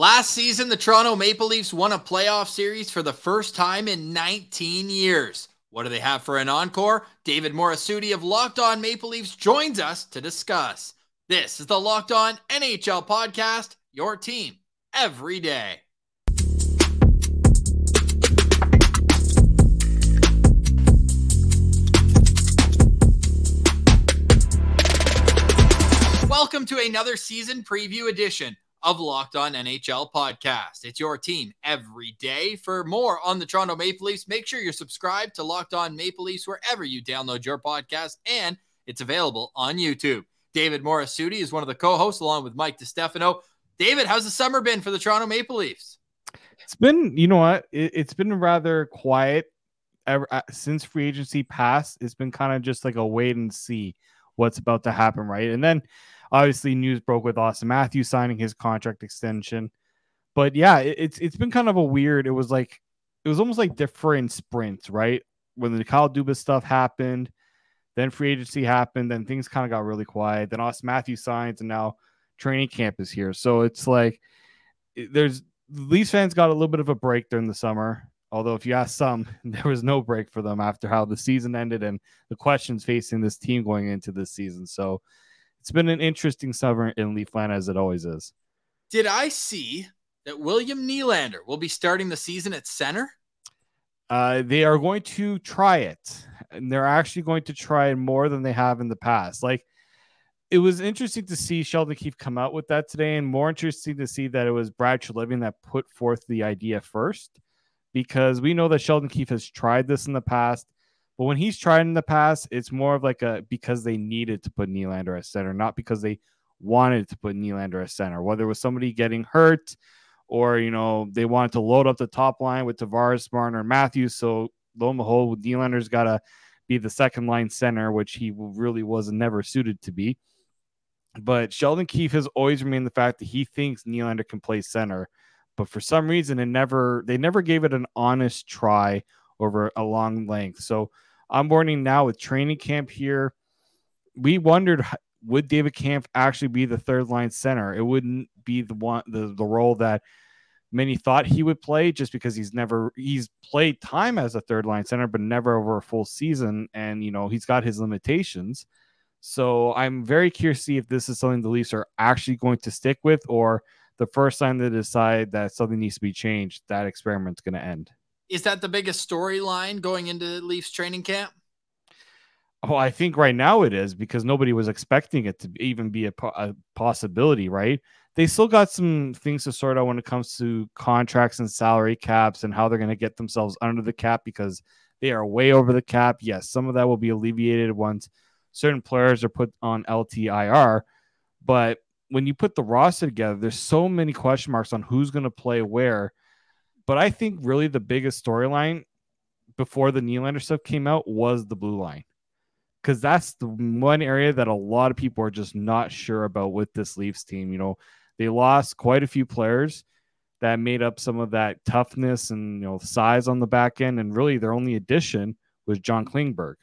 Last season, the Toronto Maple Leafs won a playoff series for the first time in 19 years. What do they have for an encore? David Morassutti of Locked On Maple Leafs joins us to discuss. This is the Locked On NHL podcast, your team every day. Welcome to another season preview edition of Locked On NHL podcast. It's your team every day. For more on the Toronto Maple Leafs, make sure you're subscribed to Locked On Maple Leafs wherever you download your podcast, and it's available on YouTube. David Morassutti is one of the co-hosts, along with Mike DiStefano. David, how's the summer been for the Toronto Maple Leafs? It's been, you know what, it, has been rather quiet ever uh, since free agency passed. It's been kind of just like a wait and see what's about to happen, right? And then Obviously, news broke with Auston Matthews signing his contract extension. But yeah, it, it's it's been kind of a weird. It was like it was almost like different sprints, right? When the Kyle Dubas stuff happened, then free agency happened, then things kind of got really quiet. Then Auston Matthews signs, and now training camp is here. So it's like there's Leafs fans got a little bit of a break during the summer. Although, if you ask some, there was no break for them after how the season ended and the questions facing this team going into this season. So it's been an interesting summer in Leafland as it always is. Did I see that William Nylander will be starting the season at center? Uh, they are going to try it, and they're actually going to try it more than they have in the past. Like it was interesting to see Sheldon Keefe come out with that today, and more interesting to see that it was Brad Treliving that put forth the idea first, because we know that Sheldon Keefe has tried this in the past. But when he's tried in the past, it's more of like a because they needed to put Nylander at center, not because they wanted to put Nylander at center. Whether it was somebody getting hurt or, you know, they wanted to load up the top line with Tavares, Marner, Matthews. So lo and behold, Nylander's got to be the second line center, which he really was never suited to be. But Sheldon Keefe has always remained the fact that he thinks Nylander can play center. But for some reason, it never they never gave it an honest try over a long length. So I'm onboarding now with training camp here. We wondered would David Kampf actually be the third line center? It wouldn't be the one the, the role that many thought he would play just because he's never he's played time as a third line center but never over a full season and you know he's got his limitations so i'm very curious to see if this is something the leafs are actually going to stick with or the first time they decide that something needs to be changed that experiment's going to end is that the biggest storyline going into Leafs training camp? Oh, I think right now it is because nobody was expecting it to even be a, a, possibility, right? They still got some things to sort out when it comes to contracts and salary caps and how they're going to get themselves under the cap because they are way over the cap. Yes, some of that will be alleviated once certain players are put on LTIR. But when you put the roster together, there's so many question marks on who's going to play where but I think really the biggest storyline before the Nylander stuff came out was the blue line. Because that's the one area that a lot of people are just not sure about with this Leafs team. You know, they lost quite a few players that made up some of that toughness and you know size on the back end, and really their only addition was John Klingberg.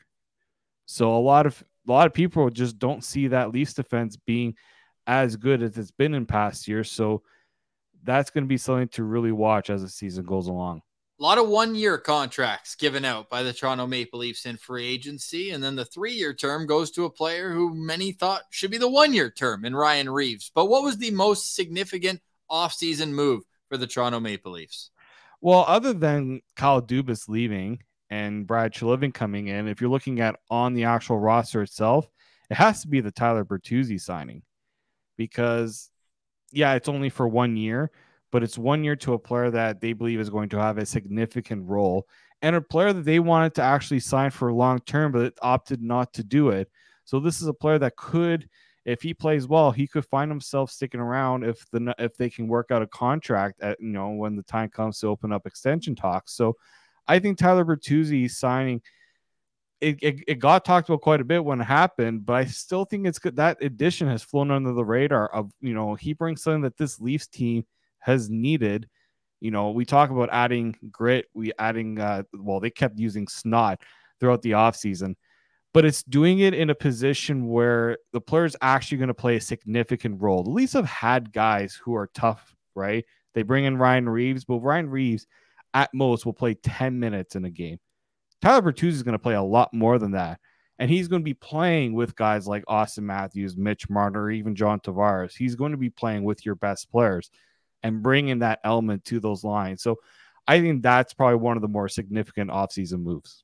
So a lot of a lot of people just don't see that Leafs defense being as good as it's been in past years. So that's going to be something to really watch as the season goes along. A lot of one year contracts given out by the Toronto Maple Leafs in free agency. And then the three year term goes to a player who many thought should be the one year term in Ryan Reaves. But what was the most significant offseason move for the Toronto Maple Leafs? Well, other than Kyle Dubas leaving and Brad Treliving coming in, if you're looking at on the actual roster itself, it has to be the Tyler Bertuzzi signing because yeah, it's only for one year, but it's one year to a player that they believe is going to have a significant role and a player that they wanted to actually sign for long term, but opted not to do it. So this is a player that could, if he plays well, he could find himself sticking around if the if they can work out a contract at you know when the time comes to open up extension talks. So I think Tyler Bertuzzi signing it, it, it, got talked about quite a bit when it happened, but I still think it's good. That addition has flown under the radar of, you know, he brings something that this Leafs team has needed. You know, we talk about adding grit, we adding, uh, well, they kept using snot throughout the offseason, but it's doing it in a position where the player's actually going to play a significant role. The Leafs have had guys who are tough, right? They bring in Ryan Reaves, but Ryan Reaves at most will play 10 minutes in a game. Tyler Bertuzzi is going to play a lot more than that. And he's going to be playing with guys like Auston Matthews, Mitch Marner, even John Tavares. He's going to be playing with your best players and bringing that element to those lines. So I think that's probably one of the more significant offseason moves.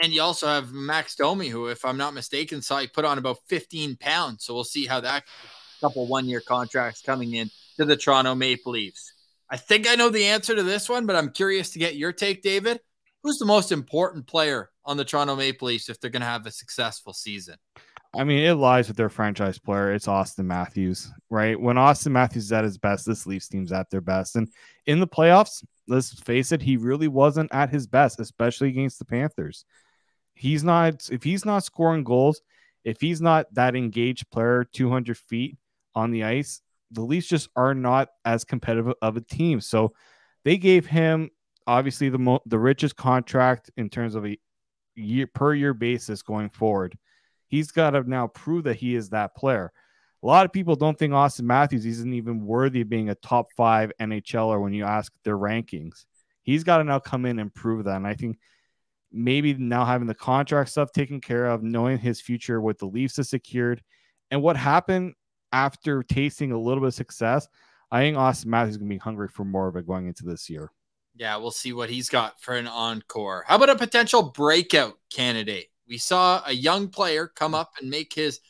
And you also have Max Domi, who, if I'm not mistaken, saw he put on about 15 pounds. So we'll see how that couple one year contracts coming in to the Toronto Maple Leafs. I think I know the answer to this one, but I'm curious to get your take, David. Who's the most important player on the Toronto Maple Leafs if they're going to have a successful season? I mean, it lies with their franchise player. It's Auston Matthews, right? When Auston Matthews is at his best, this Leafs team's at their best. And in the playoffs, let's face it, he really wasn't at his best, especially against the Panthers. He's not, if he's not scoring goals, if he's not that engaged player 200 feet on the ice, the Leafs just are not as competitive of a team. So they gave him obviously the mo- the richest contract in terms of a year per year basis going forward. He's got to now prove that he is that player. A lot of people don't think Auston Matthews isn't even worthy of being a top five NHLer when you ask their rankings. He's got to now come in and prove that. And I think maybe now having the contract stuff taken care of, knowing his future with the Leafs is secured, and what happened after tasting a little bit of success, I think Auston Matthews is going to be hungry for more of it going into this year. Yeah, we'll see what he's got for an encore. How about a potential breakout candidate? We saw a young player come up and make his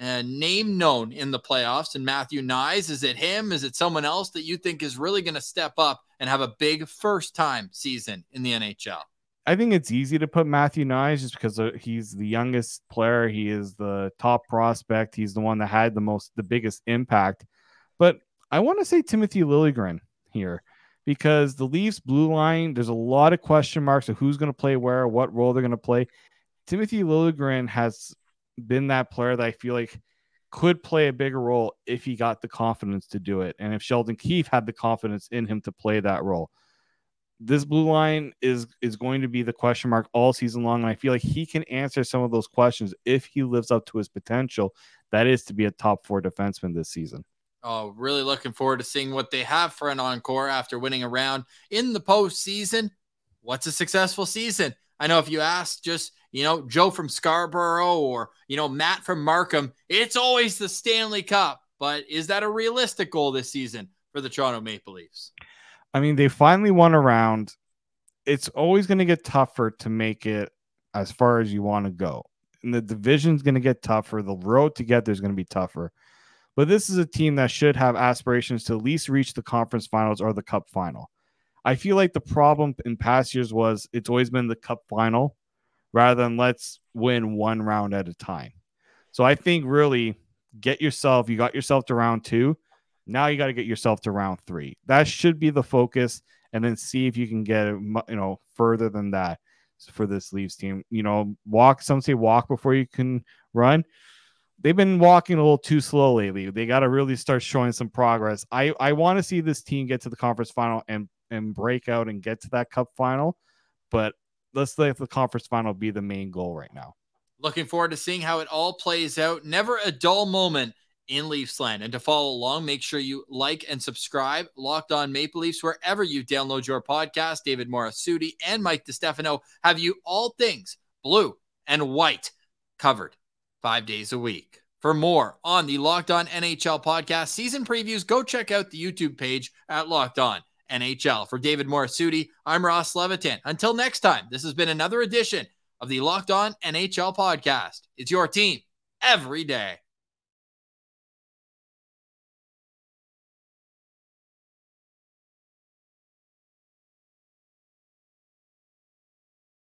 uh, name known in the playoffs, and Matthew Knies. Is it him? Is it someone else that you think is really going to step up and have a big first time season in the NHL? I think it's easy to put Matthew Knies just because uh, he's the youngest player. He is the top prospect. He's the one that had the most, the biggest impact. But I want to say Timothy Liljegren here because the Leafs blue line, there's a lot of question marks of who's going to play where, what role they're going to play. Timothy Liljegren has been that player that I feel like could play a bigger role if he got the confidence to do it. And if Sheldon Keefe had the confidence in him to play that role. This blue line is is going to be the question mark all season long. And I feel like he can answer some of those questions if he lives up to his potential. That is to be a top four defenseman this season. Oh, really looking forward to seeing what they have for an encore after winning a round in the postseason. What's a successful season? I know if you ask just, you know, Joe from Scarborough or, you know, Matt from Markham, it's always the Stanley Cup. But is that a realistic goal this season for the Toronto Maple Leafs? I mean, they finally won a round. It's always going to get tougher to make it as far as you want to go. And the division's going to get tougher. The road to get there is going to be tougher. But this is a team that should have aspirations to at least reach the conference finals or the cup final. I feel like the problem in past years was it's always been the cup final rather than let's win one round at a time. So I think really get yourself, you got yourself to round two. Now you got to get yourself to round three. That should be the focus. And then see if you can get, you know, further than that for this Leafs team. You know, walk, some say walk before you can run they've been walking a little too slow lately. They got to really start showing some progress. I I want to see this team get to the conference final and and break out and get to that cup final, but let's let the conference final be the main goal right now. Looking forward to seeing how it all plays out. Never a dull moment in Leafs land. And to follow along, make sure you like and subscribe. Locked on Maple Leafs wherever you download your podcast. David Morassutti and Mike DiStefano have you all things blue and white covered five days a week. For more on the Locked On NHL podcast season previews, go check out the YouTube page at Locked On NHL. For David Morassutti, I'm Ross Levitan. Until next time, this has been another edition of the Locked On NHL podcast. It's your team every day.